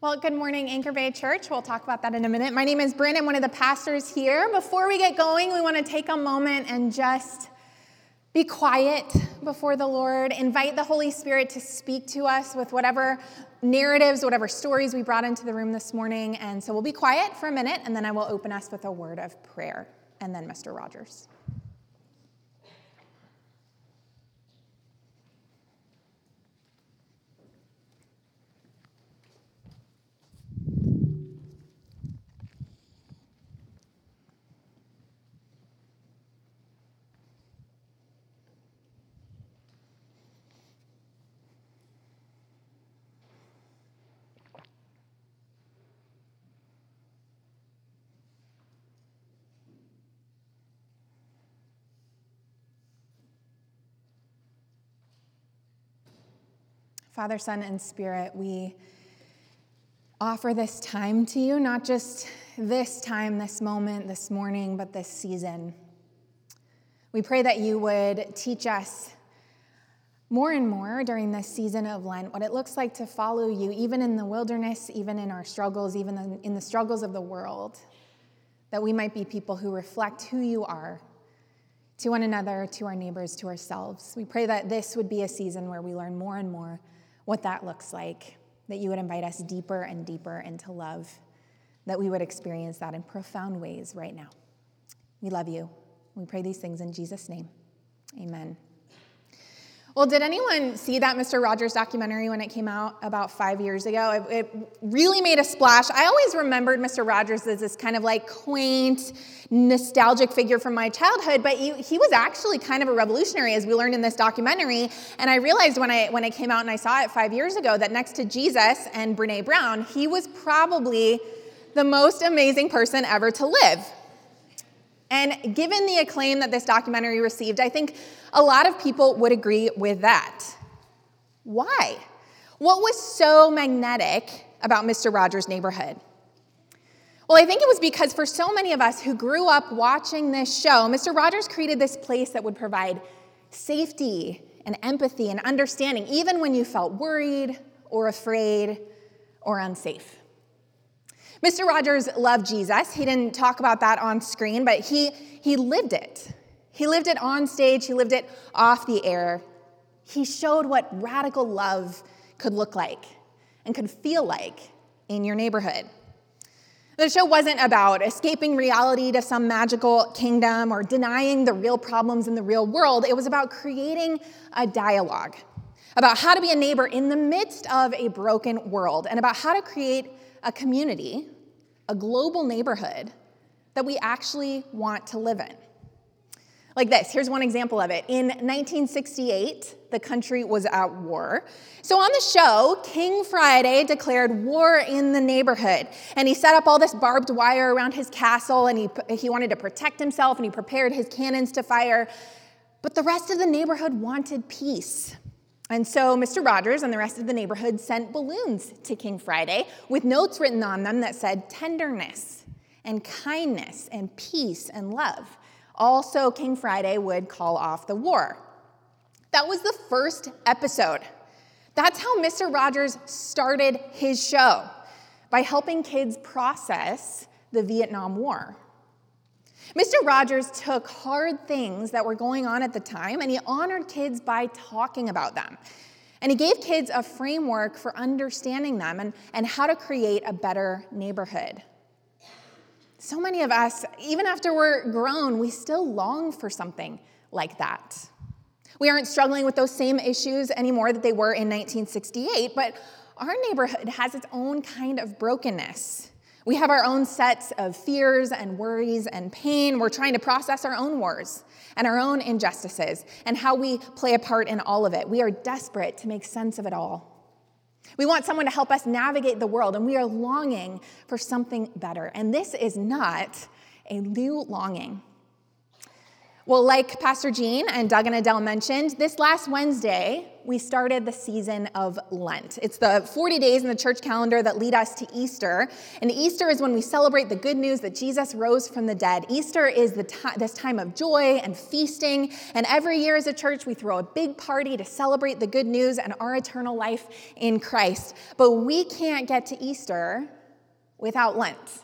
Well, good morning, Anchor Bay Church. We'll talk about that in a minute. My name is Bryn. I'm one of the pastors here. Before we get going, we want to take a moment and just be quiet before the Lord. Invite the Holy Spirit to speak to us with whatever narratives, whatever stories we brought into the room this morning. And so we'll be quiet for a minute, and then I will open us with a word of prayer, and then Mr. Rogers. Father, Son, and Spirit, we offer this time to you, not just this time, this moment, this morning, but this season. We pray that you would teach us more and more during this season of Lent what it looks like to follow you, even in the wilderness, even in our struggles, even in the struggles of the world, that we might be people who reflect who you are to one another, to our neighbors, to ourselves. We pray that this would be a season where we learn more and more what that looks like, that you would invite us deeper and deeper into love, that we would experience that in profound ways right now. We love you. We pray these things in Jesus' name. Amen. Well, did anyone see that Mr. Rogers documentary when it came out about five years ago? It, it, really made a splash. I always remembered Mr. Rogers as this kind of like quaint, nostalgic figure from my childhood, but he, he was actually kind of a revolutionary, as we learned in this documentary. And I realized when I when it came out and I saw it five years ago that next to Jesus and Brene Brown, he was probably the most amazing person ever to live. And given the acclaim that this documentary received, I think a lot of people would agree with that. Why? What was so magnetic about Mr. Rogers' neighborhood? Well, I think it was because for so many of us who grew up watching this show, Mr. Rogers created this place that would provide safety and empathy and understanding, even when you felt worried or afraid or unsafe. Mr. Rogers loved Jesus. He didn't talk about that on screen, but he, he lived it. He lived it on stage, he lived it off the air. He showed what radical love could look like and could feel like in your neighborhood. The show wasn't about escaping reality to some magical kingdom or denying the real problems in the real world. It was about creating a dialogue about how to be a neighbor in the midst of a broken world and about how to create a community, a global neighborhood that we actually want to live in. Like this, here's one example of it. In 1968, the country was at war. So on the show, King Friday declared war in the neighborhood. And he set up all this barbed wire around his castle, and he, he wanted to protect himself, and he prepared his cannons to fire. But the rest of the neighborhood wanted peace. And so Mr. Rogers and the rest of the neighborhood sent balloons to King Friday with notes written on them that said tenderness and kindness and peace and love. Also, King Friday would call off the war. That was the first episode. That's how Mr. Rogers started his show by helping kids process the Vietnam War. Mr. Rogers took hard things that were going on at the time and he honored kids by talking about them. And he gave kids a framework for understanding them and, and how to create a better neighborhood. So many of us, even after we're grown, we still long for something like that. We aren't struggling with those same issues anymore that they were in 1968, but our neighborhood has its own kind of brokenness. We have our own sets of fears and worries and pain. We're trying to process our own wars and our own injustices and how we play a part in all of it. We are desperate to make sense of it all. We want someone to help us navigate the world, and we are longing for something better. And this is not a new longing. Well, like Pastor Jean and Doug and Adele mentioned, this last Wednesday, we started the season of Lent. It's the 40 days in the church calendar that lead us to Easter. And Easter is when we celebrate the good news that Jesus rose from the dead. Easter is the t- this time of joy and feasting. And every year as a church, we throw a big party to celebrate the good news and our eternal life in Christ. But we can't get to Easter without Lent.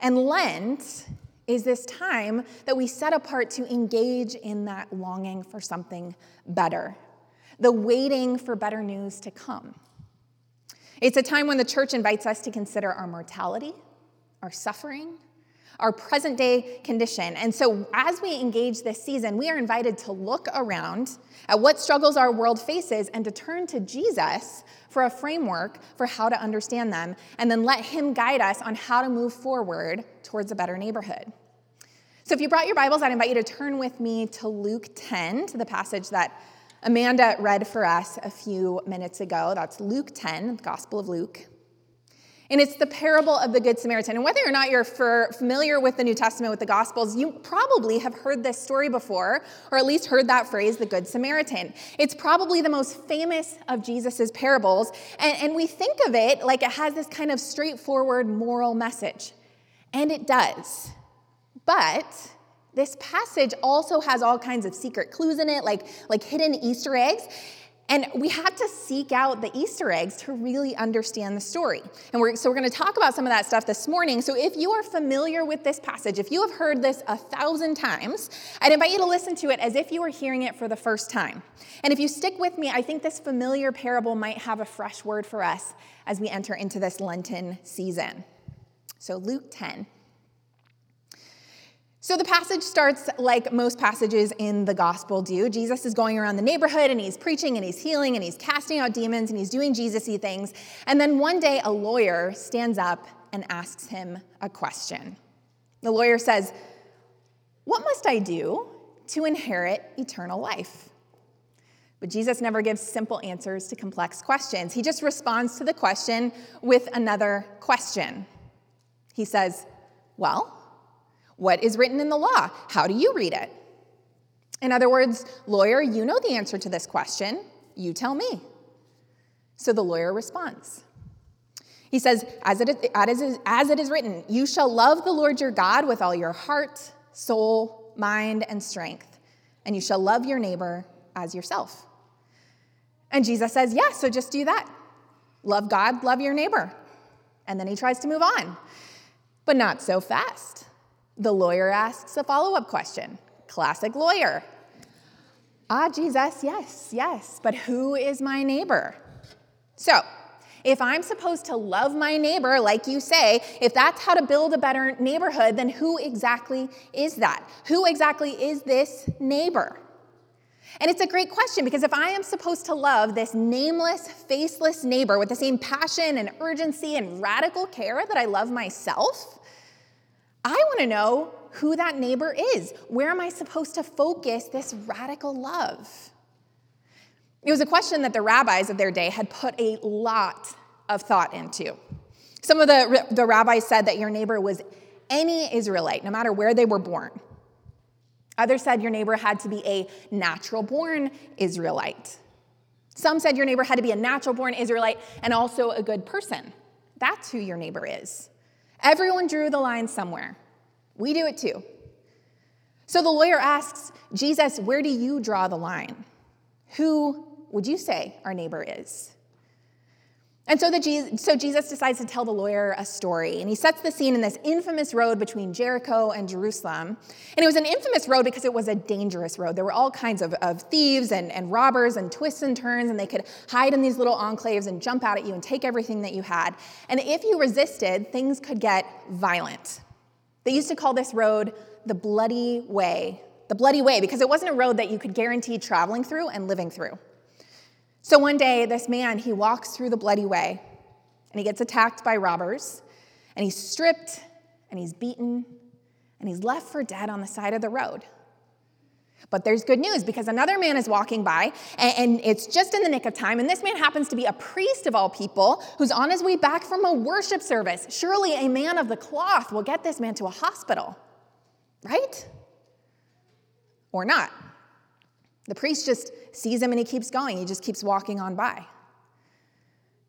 And Lent is this time that we set apart to engage in that longing for something better, the waiting for better news to come. It's a time when the church invites us to consider our mortality, our suffering, our present day condition. And so, as we engage this season, we are invited to look around at what struggles our world faces and to turn to Jesus for a framework for how to understand them, and then let Him guide us on how to move forward towards a better neighborhood. So, if you brought your Bibles, I'd invite you to turn with me to Luke 10, to the passage that Amanda read for us a few minutes ago. That's Luke 10, the Gospel of Luke. And it's the parable of the Good Samaritan. And whether or not you're familiar with the New Testament, with the Gospels, you probably have heard this story before, or at least heard that phrase, the Good Samaritan. It's probably the most famous of Jesus' parables. And, and we think of it like it has this kind of straightforward moral message. And it does. But this passage also has all kinds of secret clues in it, like, like hidden Easter eggs. And we had to seek out the Easter eggs to really understand the story. And we're, so we're going to talk about some of that stuff this morning. So if you are familiar with this passage, if you have heard this a thousand times, I'd invite you to listen to it as if you were hearing it for the first time. And if you stick with me, I think this familiar parable might have a fresh word for us as we enter into this Lenten season. So Luke 10. So the passage starts like most passages in the gospel do. Jesus is going around the neighborhood and he's preaching and he's healing and he's casting out demons and he's doing Jesus y things. And then one day a lawyer stands up and asks him a question. The lawyer says, What must I do to inherit eternal life? But Jesus never gives simple answers to complex questions. He just responds to the question with another question. He says, Well, what is written in the law? How do you read it? In other words, lawyer, you know the answer to this question. You tell me. So the lawyer responds. He says, as it, is, as it is written, you shall love the Lord your God with all your heart, soul, mind, and strength, and you shall love your neighbor as yourself. And Jesus says, yeah, so just do that. Love God, love your neighbor. And then he tries to move on, but not so fast. The lawyer asks a follow up question. Classic lawyer. Ah, Jesus, yes, yes, but who is my neighbor? So, if I'm supposed to love my neighbor, like you say, if that's how to build a better neighborhood, then who exactly is that? Who exactly is this neighbor? And it's a great question because if I am supposed to love this nameless, faceless neighbor with the same passion and urgency and radical care that I love myself, I want to know who that neighbor is. Where am I supposed to focus this radical love? It was a question that the rabbis of their day had put a lot of thought into. Some of the, the rabbis said that your neighbor was any Israelite, no matter where they were born. Others said your neighbor had to be a natural born Israelite. Some said your neighbor had to be a natural born Israelite and also a good person. That's who your neighbor is. Everyone drew the line somewhere. We do it too. So the lawyer asks Jesus, Where do you draw the line? Who would you say our neighbor is? And so, the, so Jesus decides to tell the lawyer a story, and he sets the scene in this infamous road between Jericho and Jerusalem. And it was an infamous road because it was a dangerous road. There were all kinds of, of thieves and, and robbers and twists and turns, and they could hide in these little enclaves and jump out at you and take everything that you had. And if you resisted, things could get violent. They used to call this road the Bloody Way, the Bloody Way, because it wasn't a road that you could guarantee traveling through and living through. So one day, this man, he walks through the bloody way and he gets attacked by robbers and he's stripped and he's beaten and he's left for dead on the side of the road. But there's good news because another man is walking by, and, it's just in the nick of time. And this man happens to be a priest of all people who's on his way back from a worship service. Surely a man of the cloth will get this man to a hospital, right? or not. The priest just sees him and he keeps going. He just keeps walking on by.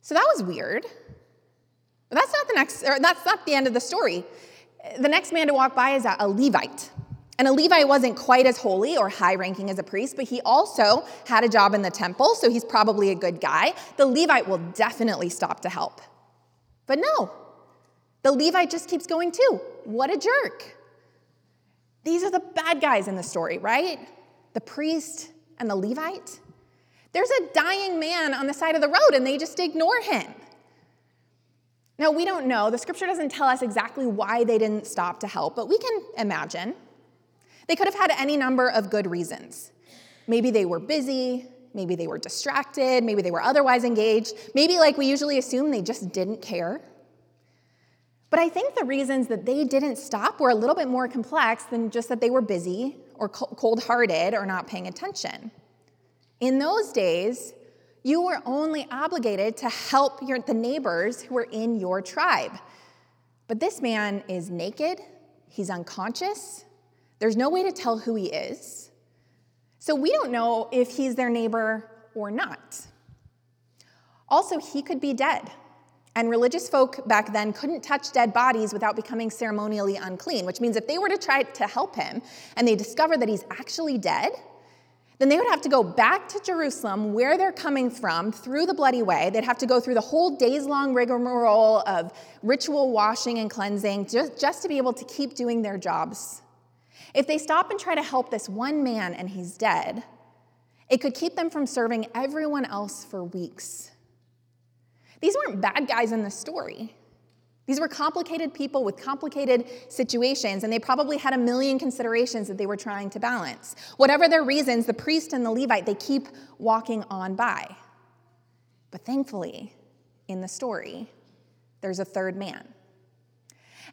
So that was weird. But that's not the next, or that's not the end of the story. The next man to walk by is a Levite. And a Levite wasn't quite as holy or high ranking as a priest, but he also had a job in the temple, so he's probably a good guy. The Levite will definitely stop to help. But no, the Levite just keeps going too. What a jerk. These are the bad guys in the story, right? The priest and the Levite. There's a dying man on the side of the road and they just ignore him. Now, we don't know. The scripture doesn't tell us exactly why they didn't stop to help, but we can imagine. They could have had any number of good reasons. Maybe they were busy, maybe they were distracted, maybe they were otherwise engaged, maybe, like we usually assume, they just didn't care. But I think the reasons that they didn't stop were a little bit more complex than just that they were busy or cold hearted or not paying attention. In those days, you were only obligated to help your, the neighbors who were in your tribe. But this man is naked, he's unconscious, there's no way to tell who he is. So we don't know if he's their neighbor or not. Also, he could be dead. And religious folk back then couldn't touch dead bodies without becoming ceremonially unclean, which means if they were to try to help him and they discover that he's actually dead, then they would have to go back to Jerusalem, where they're coming from, through the bloody way. They'd have to go through the whole days long rigmarole of ritual washing and cleansing just, just to be able to keep doing their jobs. If they stop and try to help this one man and he's dead, it could keep them from serving everyone else for weeks. These weren't bad guys in the story. These were complicated people with complicated situations, and they probably had a million considerations that they were trying to balance. Whatever their reasons, the priest and the Levite, they keep walking on by. But thankfully, in the story, there's a third man.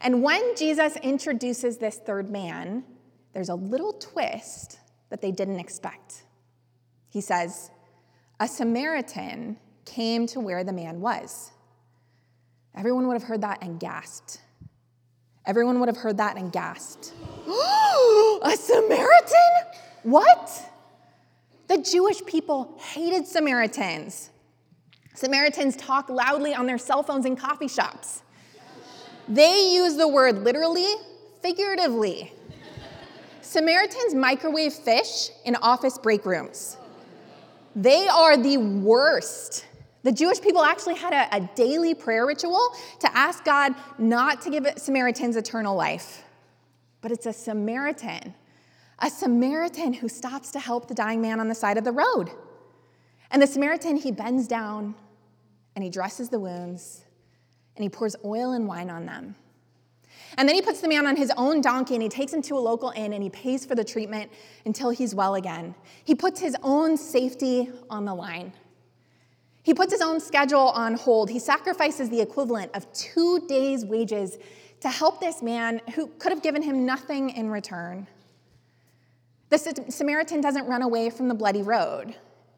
And when Jesus introduces this third man, there's a little twist that they didn't expect. He says, A Samaritan came to where the man was. Everyone would have heard that and gasped. Everyone would have heard that and gasped. a Samaritan? What? The Jewish people hated Samaritans. Samaritans talk loudly on their cell phones in coffee shops. They use the word literally, figuratively. Samaritans microwave fish in office break rooms. They are the worst. The Jewish people actually had a, a, daily prayer ritual to ask God not to give Samaritans eternal life. But it's a Samaritan, a Samaritan who stops to help the dying man on the side of the road. And the Samaritan, he bends down and he dresses the wounds and he pours oil and wine on them. And then he puts the man on his own donkey and he takes him to a local inn and he pays for the treatment until he's well again. He puts his own safety on the line. He puts his own schedule on hold. He sacrifices the equivalent of two days' wages to help this man who could have given him nothing in return. The Samaritan doesn't run away from the bloody road,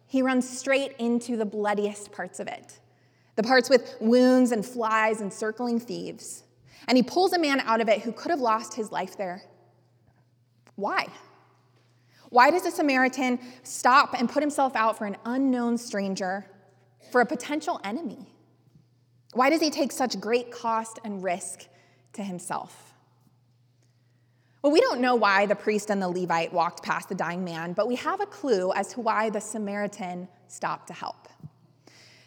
he runs straight into the bloodiest parts of it the parts with wounds and flies and circling thieves. And he pulls a man out of it who could have lost his life there. Why? Why does a Samaritan stop and put himself out for an unknown stranger for a potential enemy? Why does he take such great cost and risk to himself? Well, we don't know why the priest and the Levite walked past the dying man, but we have a clue as to why the Samaritan stopped to help.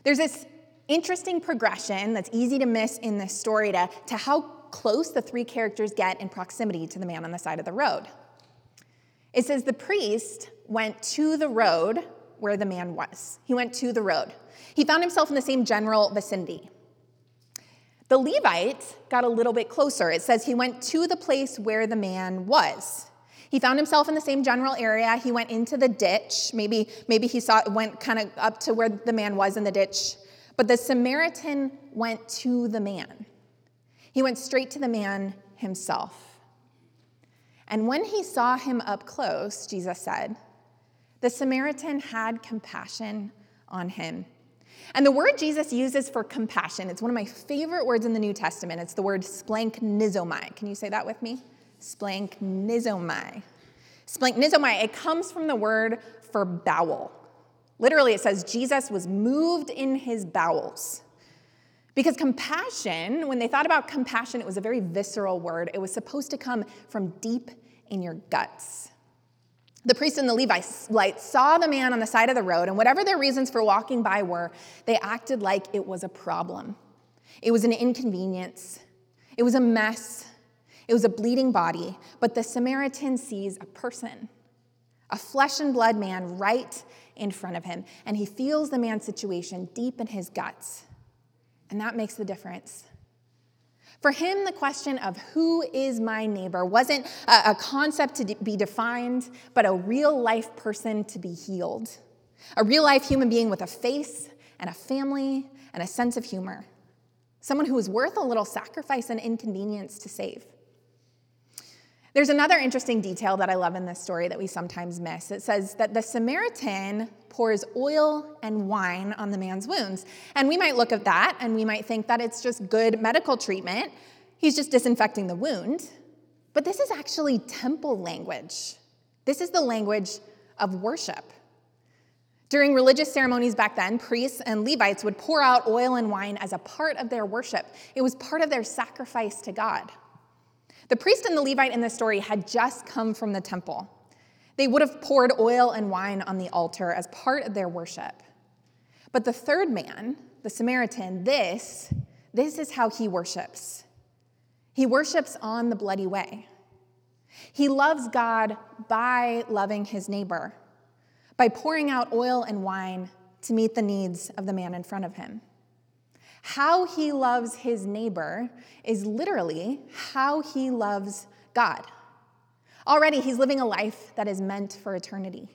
There's this interesting progression that's easy to miss in this story to, to how close the three characters get in proximity to the man on the side of the road. It says the priest went to the road where the man was. He went to the road. He found himself in the same general vicinity. The Levite got a little bit closer. It says he went to the place where the man was. He found himself in the same general area. He went into the ditch. Maybe, maybe he saw went kind of up to where the man was in the ditch. But the Samaritan went to the man. He went straight to the man himself. And when he saw him up close, Jesus said, the Samaritan had compassion on him. And the word Jesus uses for compassion, it's one of my favorite words in the New Testament. It's the word splanchnizomai. Can you say that with me? Splanchnizomai. Splanchnizomai, it comes from the word for bowel. Literally, it says Jesus was moved in his bowels. Because compassion, when they thought about compassion, it was a very visceral word. It was supposed to come from deep in your guts. The priest and the Levite saw the man on the side of the road, and whatever their reasons for walking by were, they acted like it was a problem. It was an inconvenience. It was a mess. It was a bleeding body. But the Samaritan sees a person, a flesh and blood man right in front of him, and he feels the man's situation deep in his guts. And that makes the difference. For him, the question of who is my neighbor wasn't a, concept to be defined, but a real life person to be healed. A real life human being with a face and a family and a sense of humor. Someone who is worth a little sacrifice and inconvenience to save. There's another interesting detail that I love in this story that we sometimes miss. It says that the Samaritan pours oil and wine on the man's wounds. And we might look at that and we might think that it's just good medical treatment. He's just disinfecting the wound. But this is actually temple language. This is the language of worship. During religious ceremonies back then, priests and Levites would pour out oil and wine as a part of their worship. It was part of their sacrifice to God. The priest and the Levite in this story had just come from the temple. They would have poured oil and wine on the altar as part of their worship. But the third man, the Samaritan, this, this is how he worships. He worships on the bloody way. He loves God by loving his neighbor, by pouring out oil and wine to meet the needs of the man in front of him. How he loves his neighbor is literally how he loves God. Already, he's living a life that is meant for eternity.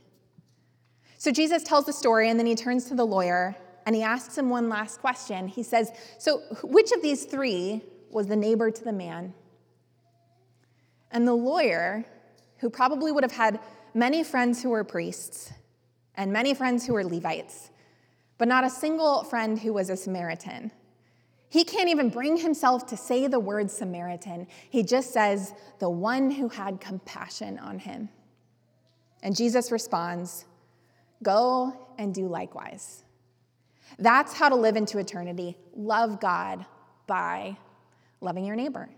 So Jesus tells the story, and then he turns to the lawyer and he asks him one last question. He says, So, which of these three was the neighbor to the man? And the lawyer, who probably would have had many friends who were priests and many friends who were Levites, but not a single friend who was a Samaritan. He can't even bring himself to say the word Samaritan. He just says, the one who had compassion on him. And Jesus responds, Go and do likewise. That's how to live into eternity. Love God by loving your neighbor.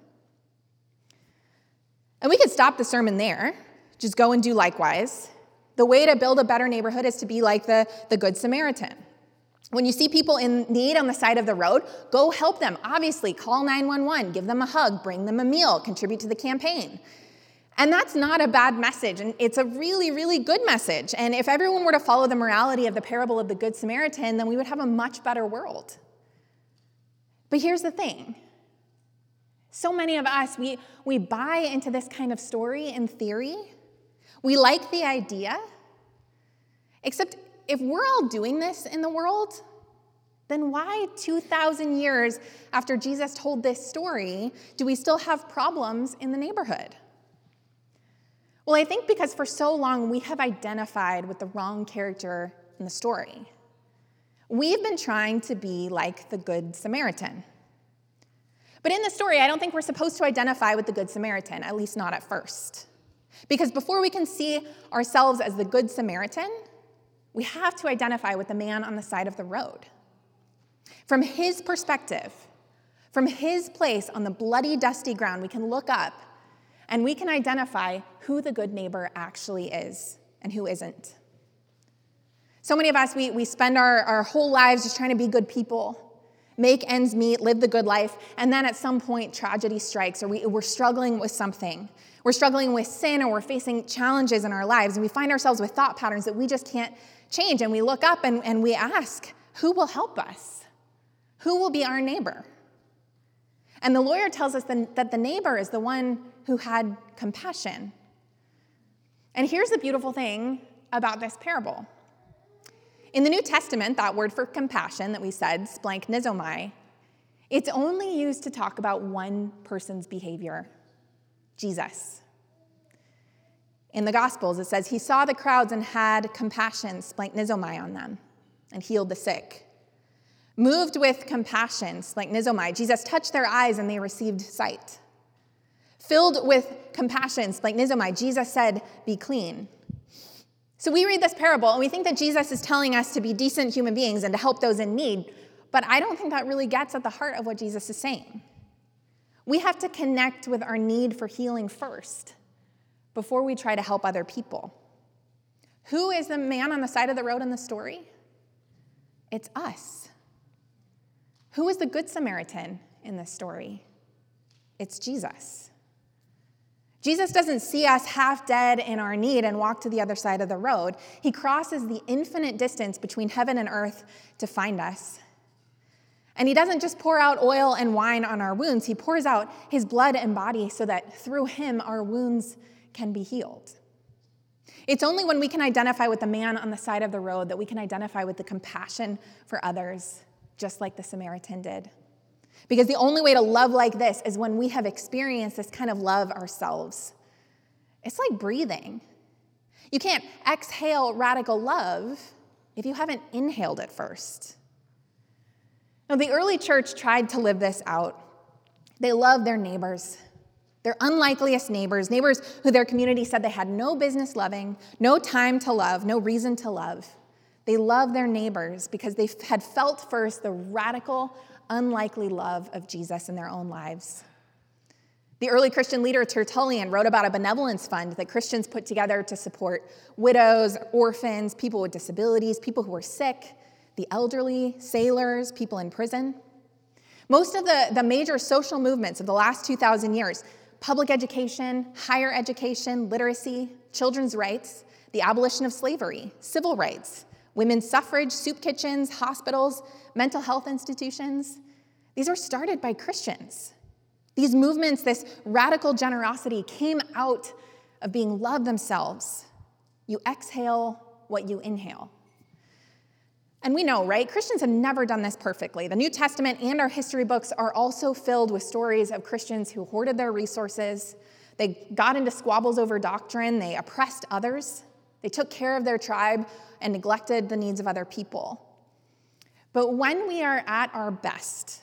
And we could stop the sermon there, just go and do likewise. The way to build a better neighborhood is to be like the, the Good Samaritan. When you see people in need on the side of the road, go help them. Obviously, call 911, give them a hug, bring them a meal, contribute to the campaign. And that's not a bad message, and it's a really, really good message. And if everyone were to follow the morality of the parable of the Good Samaritan, then we would have a much better world. But here's the thing so many of us, we, we buy into this kind of story in theory. We like the idea, except if we're all doing this in the world, then why 2,000 years after Jesus told this story do we still have problems in the neighborhood? Well, I think because for so long we have identified with the wrong character in the story. We've been trying to be like the Good Samaritan. But in the story, I don't think we're supposed to identify with the Good Samaritan, at least not at first. Because before we can see ourselves as the Good Samaritan, we have to identify with the man on the side of the road. From his perspective, from his place on the bloody, dusty ground, we can look up and we can identify who the good neighbor actually is and who isn't. So many of us, we, we spend our, our whole lives just trying to be good people, make ends meet, live the good life, and then at some point, tragedy strikes or we, we're struggling with something. We're struggling with sin or we're facing challenges in our lives, and we find ourselves with thought patterns that we just can't change. And we look up and, and we ask, who will help us? Who will be our neighbor? And the lawyer tells us that the neighbor is the one who had compassion. And here's the beautiful thing about this parable. In the New Testament, that word for compassion that we said, splanchnizomai, it's only used to talk about one person's behavior Jesus. In the Gospels, it says, He saw the crowds and had compassion, splanchnizomai, on them, and healed the sick. Moved with compassion, splanchnizomai, Jesus touched their eyes and they received sight. filled with compassion, splanchnizomai. Jesus said, Be clean. So we read this parable and we think that Jesus is telling us to be decent human beings and to help those in need, but I don't think that really gets at the heart of what Jesus is saying. We have to connect with our need for healing first before we try to help other people. Who is the man on the side of the road in the story? It's us. Who is the Good Samaritan in this story? It's Jesus. Jesus doesn't see us half dead in our need and walk to the other side of the road. He crosses the infinite distance between heaven and earth to find us. And he doesn't just pour out oil and wine on our wounds, he pours out his blood and body so that through him our wounds can be healed. It's only when we can identify with the man on the side of the road that we can identify with the compassion for others, just like the Samaritan did. Because the only way to love like this is when we have experienced this kind of love ourselves. It's like breathing. You can't exhale radical love if you haven't inhaled it first. Now, the early church tried to live this out. They loved their neighbors, their unlikeliest neighbors, neighbors who their community said they had no business loving, no time to love, no reason to love. They loved their neighbors because they had felt first the radical, unlikely love of Jesus in their own lives. The early Christian leader Tertullian wrote about a benevolence fund that Christians put together to support widows, orphans, people with disabilities, people who were sick, the elderly, sailors, people in prison. Most of the, the major social movements of the last 2,000 years public education, higher education, literacy, children's rights, the abolition of slavery, civil rights, women's suffrage, soup kitchens, hospitals, mental health institutions. These are started by Christians. These movements, this radical generosity, came out of being love themselves. You exhale what you inhale. And we know, right? Christians have never done this perfectly. The New Testament and our history books are also filled with stories of Christians who hoarded their resources, they got into squabbles over doctrine, they oppressed others, they took care of their tribe and neglected the needs of other people. But when we are at our best,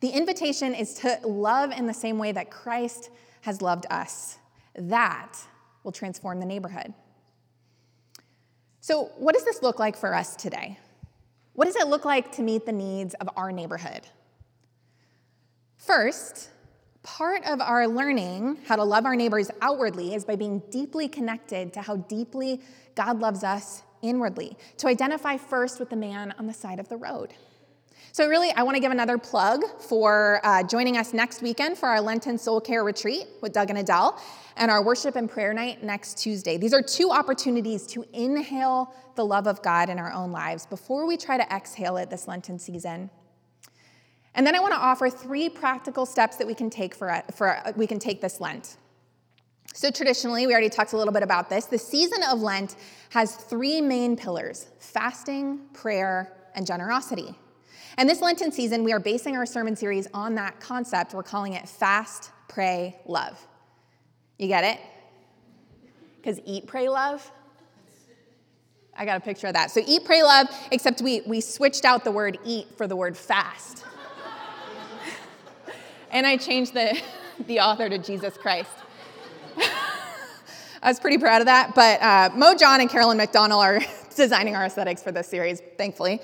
the invitation is to love in the same way that Christ has loved us. That will transform the neighborhood. So, what does this look like for us today? What does it look like to meet the needs of our neighborhood? First, part of our learning how to love our neighbors outwardly is by being deeply connected to how deeply God loves us inwardly, to identify first with the man on the side of the road. So, really, I want to give another plug for uh, joining us next weekend for our Lenten Soul Care Retreat with Doug and Adele and our worship and prayer night next Tuesday. These are two opportunities to inhale the love of God in our own lives before we try to exhale it this Lenten season. And then I want to offer three practical steps that we can take for, for we can take this Lent. So, traditionally, we already talked a little bit about this. The season of Lent has three main pillars fasting, prayer, and generosity. And this Lenten season, we are basing our sermon series on that concept. We're calling it Fast, Pray, Love. You get it? Because eat, pray, love. I got a picture of that. So, eat, pray, love, except we, we switched out the word eat for the word fast. and I changed the, the author to Jesus Christ. I was pretty proud of that. But uh, Mo John and Carolyn McDonald are designing our aesthetics for this series, thankfully.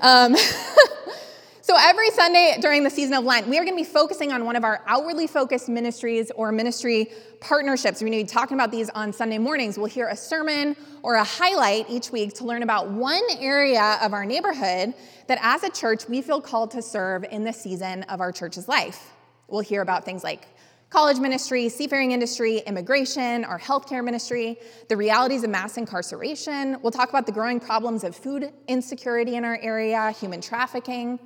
Um, so every Sunday during the season of Lent, we are going to be focusing on one of our outwardly focused ministries or ministry partnerships. We're going to be talking about these on Sunday mornings. We'll hear a sermon or a highlight each week to learn about one area of our neighborhood that as a church we feel called to serve in the season of our church's life. We'll hear about things like college ministry, seafaring industry, immigration, our healthcare ministry, the realities of mass incarceration. We'll talk about the growing problems of food insecurity in our area, human trafficking.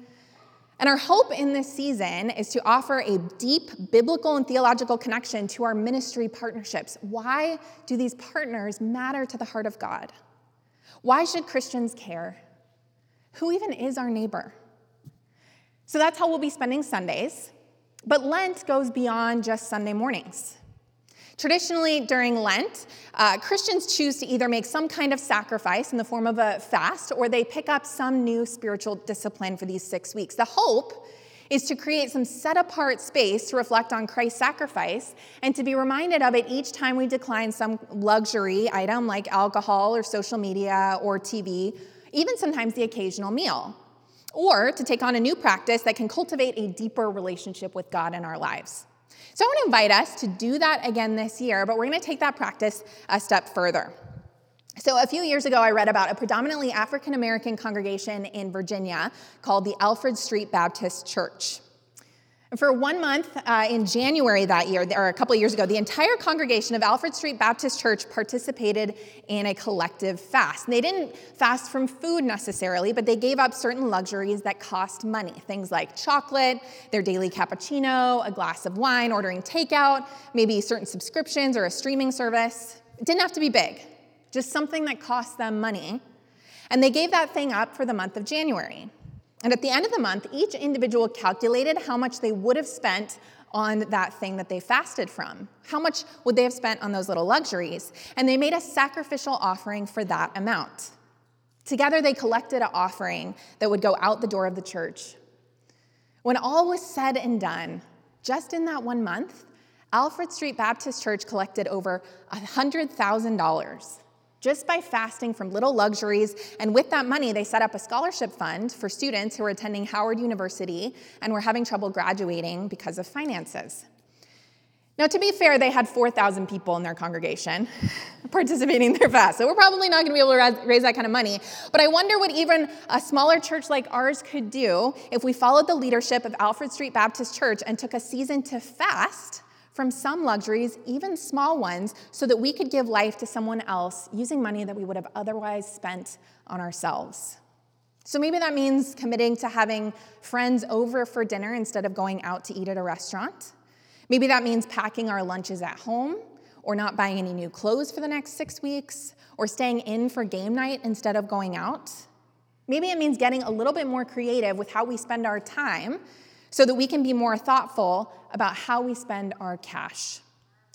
And our hope in this season is to offer a deep biblical and theological connection to our ministry partnerships. Why do these partners matter to the heart of God? Why should Christians care? Who even is our neighbor? So that's how we'll be spending Sundays. But Lent goes beyond just Sunday mornings. Traditionally, during Lent, uh, Christians choose to either make some kind of sacrifice in the form of a fast or they pick up some new spiritual discipline for these six weeks. The hope is to create some set apart space to reflect on Christ's sacrifice and to be reminded of it each time we decline some luxury item like alcohol or social media or TV, even sometimes the occasional meal. Or to take on a new practice that can cultivate a deeper relationship with God in our lives. So I want to invite us to do that again this year, but we're going to take that practice a step further. So, a few years ago, I read about a predominantly African American congregation in Virginia called the Alfred Street Baptist Church. For one month uh, in January that year, or a couple of years ago, the entire congregation of Alfred Street Baptist Church participated in a collective fast. They didn't fast from food necessarily, but they gave up certain luxuries that cost money. Things like chocolate, their daily cappuccino, a glass of wine, ordering takeout, maybe certain subscriptions or a streaming service. It didn't have to be big just something that cost them money. And they gave that thing up for the month of January. And at the end of the month, each individual calculated how much they would have spent on that thing that they fasted from. How much would they have spent on those little luxuries? And they made a sacrificial offering for that amount. Together, they collected an offering that would go out the door of the church. When all was said and done, just in that one month, Alfred Street Baptist Church collected over $100,000 just by fasting from little luxuries. And with that money, they set up a scholarship fund for students who were attending Howard University and were having trouble graduating because of finances. Now, to be fair, they had 4,000 people in their congregation participating in their fast, so we're probably not going to be able to raise that kind of money. But I wonder what even a smaller church like ours could do if we followed the leadership of Alfred Street Baptist Church and took a season to fast from some luxuries, even small ones, so that we could give life to someone else using money that we would have otherwise spent on ourselves. So maybe that means committing to having friends over for dinner instead of going out to eat at a restaurant. Maybe that means packing our lunches at home, or not buying any new clothes for the next six weeks, or staying in for game night instead of going out. Maybe it means getting a little bit more creative with how we spend our time so that we can be more thoughtful about how we spend our cash.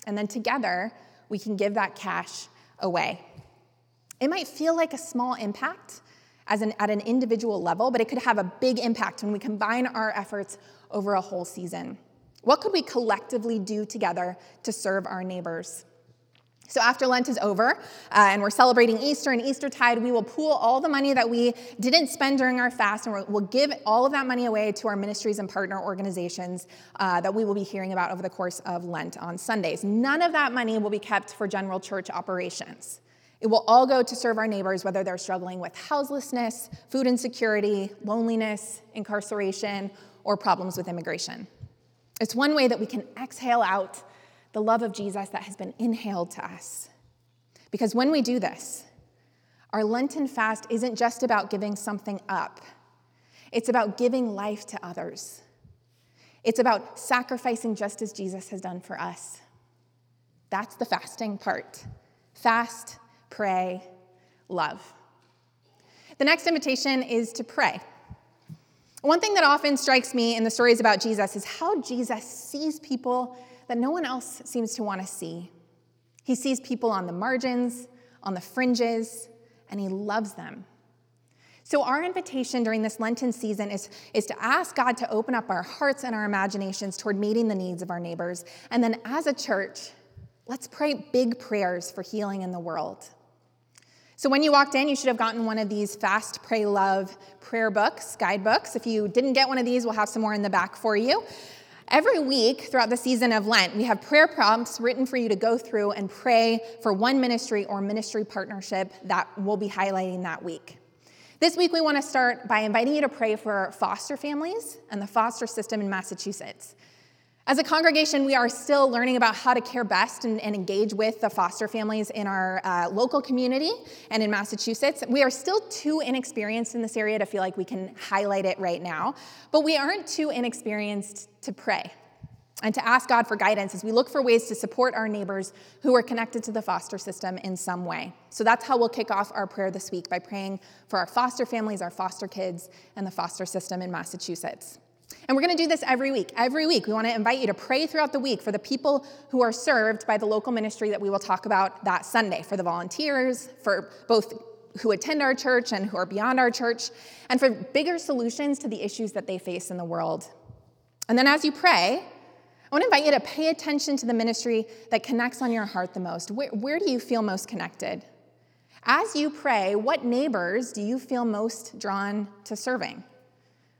And then together, we can give that cash away. It might feel like a small impact as an, at an individual level, but it could have a big impact when we combine our efforts over a whole season. What could we collectively do together to serve our neighbors? So, after Lent is over uh, and we're celebrating Easter and Eastertide, we will pool all the money that we didn't spend during our fast and we'll give all of that money away to our ministries and partner organizations uh, that we will be hearing about over the course of Lent on Sundays. None of that money will be kept for general church operations. It will all go to serve our neighbors, whether they're struggling with houselessness, food insecurity, loneliness, incarceration, or problems with immigration. It's one way that we can exhale out the love of Jesus that has been inhaled to us. Because when we do this, our Lenten fast isn't just about giving something up, it's about giving life to others. It's about sacrificing just as Jesus has done for us. That's the fasting part. Fast, pray, love. The next invitation is to pray. One thing that often strikes me in the stories about Jesus is how Jesus sees people that no one else seems to want to see. He sees people on the margins, on the fringes, and he loves them. So, our invitation during this Lenten season is, is to ask God to open up our hearts and our imaginations toward meeting the needs of our neighbors. And then, as a church, let's pray big prayers for healing in the world. So, when you walked in, you should have gotten one of these Fast, Pray, Love prayer books, guidebooks. If you didn't get one of these, we'll have some more in the back for you. Every week throughout the season of Lent, we have prayer prompts written for you to go through and pray for one ministry or ministry partnership that we'll be highlighting that week. This week, we want to start by inviting you to pray for foster families and the foster system in Massachusetts. As a congregation, we are still learning about how to care best and, and engage with the foster families in our uh, local community and in Massachusetts. We are still too inexperienced in this area to feel like we can highlight it right now, but we aren't too inexperienced to pray and to ask God for guidance as we look for ways to support our neighbors who are connected to the foster system in some way. So that's how we'll kick off our prayer this week by praying for our foster families, our foster kids, and the foster system in Massachusetts. And we're going to do this every week. Every week, we want to invite you to pray throughout the week for the people who are served by the local ministry that we will talk about that Sunday, for the volunteers, for both who attend our church and who are beyond our church, and for bigger solutions to the issues that they face in the world. And then as you pray, I want to invite you to pay attention to the ministry that connects on your heart the most. Where, where do you feel most connected? As you pray, what neighbors do you feel most drawn to serving?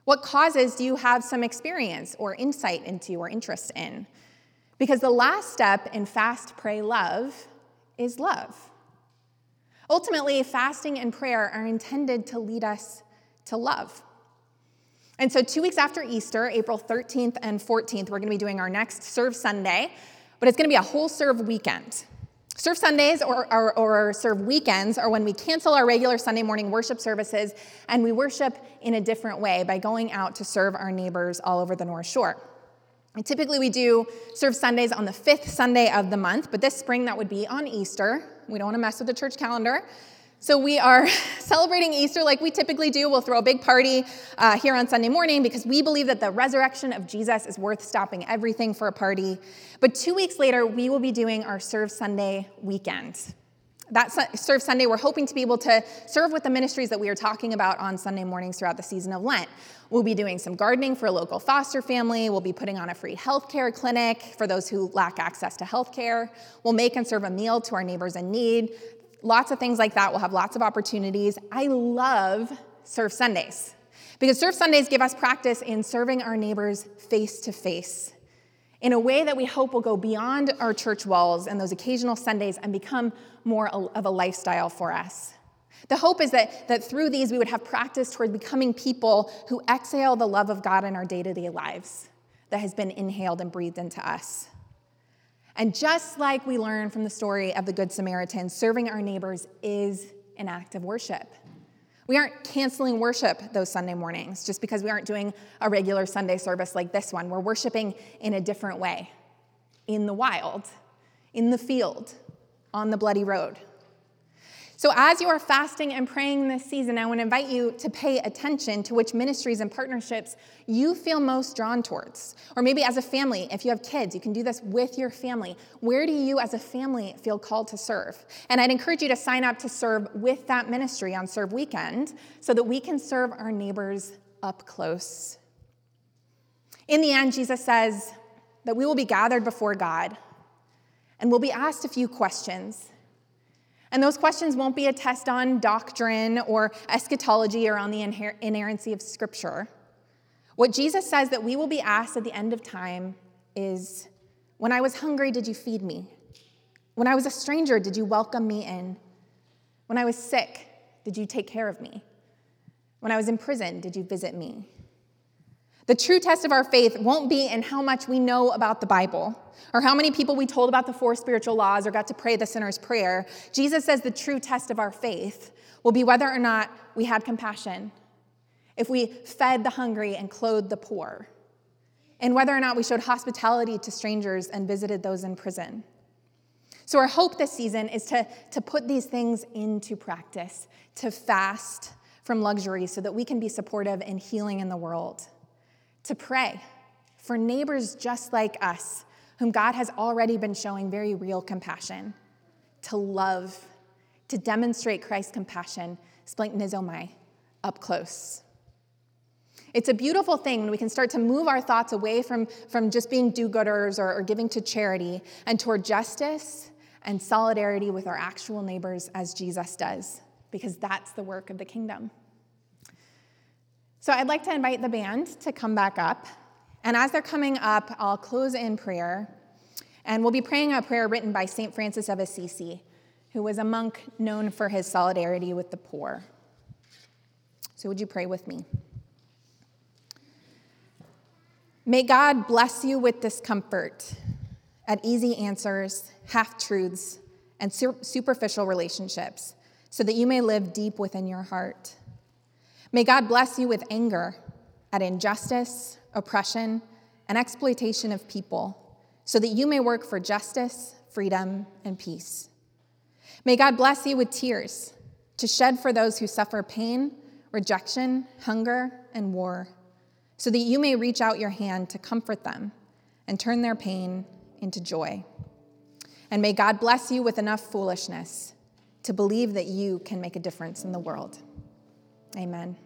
What causes do you have some experience or insight into or interest in? Because the last step in fast, pray, love is love. Ultimately, fasting and prayer are intended to lead us to love. And so, two weeks after Easter, April 13th and 14th, we're going to be doing our next Serve Sunday, but it's going to be a whole Serve weekend. Serve Sundays or, or, or, Serve weekends are when we cancel our regular Sunday morning worship services and we worship in a different way by going out to serve our neighbors all over the North Shore. And typically, we do Serve Sundays on the fifth Sunday of the month, but this spring that would be on Easter. We don't want to mess with the church calendar. So, we are celebrating Easter like we typically do. We'll throw a big party uh, here on Sunday morning because we believe that the resurrection of Jesus is worth stopping everything for a party. But two weeks later, we will be doing our Serve Sunday weekend. That Serve Sunday, we're hoping to be able to serve with the ministries that we are talking about on Sunday mornings throughout the season of Lent. We'll be doing some gardening for a local foster family. We'll be putting on a free healthcare clinic for those who lack access to healthcare. We'll make and serve a meal to our neighbors in need. Lots of things like that. We'll have lots of opportunities. I love Serve Sundays because Serve Sundays give us practice in serving our neighbors face to face in a way that we hope will go beyond our church walls and those occasional Sundays and become more of a lifestyle for us. The hope is that, that through these we would have practice toward becoming people who exhale the love of God in our day to day lives that has been inhaled and breathed into us. And just like we learn from the story of the Good Samaritan, serving our neighbors is an act of worship. We aren't canceling worship those Sunday mornings just because we aren't doing a regular Sunday service like this one. We're worshiping in a different way in the wild, in the field, on the bloody road. So, as you are fasting and praying this season, I want to invite you to pay attention to which ministries and partnerships you feel most drawn towards. Or maybe as a family, if you have kids, you can do this with your family. Where do you as a family feel called to serve? And I'd encourage you to sign up to serve with that ministry on Serve Weekend so that we can serve our neighbors up close. In the end, Jesus says that we will be gathered before God and we'll be asked a few questions. And those questions won't be a test on doctrine or eschatology or on the inerrancy of Scripture. What Jesus says that we will be asked at the end of time is When I was hungry, did you feed me? When I was a stranger, did you welcome me in? When I was sick, did you take care of me? When I was in prison, did you visit me? The true test of our faith won't be in how much we know about the Bible or how many people we told about the four spiritual laws or got to pray the sinner's prayer. Jesus says the true test of our faith will be whether or not we had compassion, if we fed the hungry and clothed the poor, and whether or not we showed hospitality to strangers and visited those in prison. So, our hope this season is to, to put these things into practice, to fast from luxury so that we can be supportive and healing in the world to pray for neighbors just like us, whom God has already been showing very real compassion, to love, to demonstrate Christ's compassion, splanchnizomai, up close. It's a beautiful thing when we can start to move our thoughts away from, from just being do gooders or, or giving to charity and toward justice and solidarity with our actual neighbors as Jesus does, because that's the work of the kingdom. So I'd like to invite the band to come back up. And as they're coming up, I'll close in prayer. And we'll be praying a prayer written by St. Francis of Assisi, who was a monk known for his solidarity with the poor. So would you pray with me? May God bless you with discomfort at easy answers, half truths, and superficial relationships, so that you may live deep within your heart. May God bless you with anger at injustice, oppression, and exploitation of people, so that you may work for justice, freedom, and peace. May God bless you with tears to shed for those who suffer pain, rejection, hunger, and war, so that you may reach out your hand to comfort them and turn their pain into joy. And may God bless you with enough foolishness to believe that you can make a difference in the world. Amen.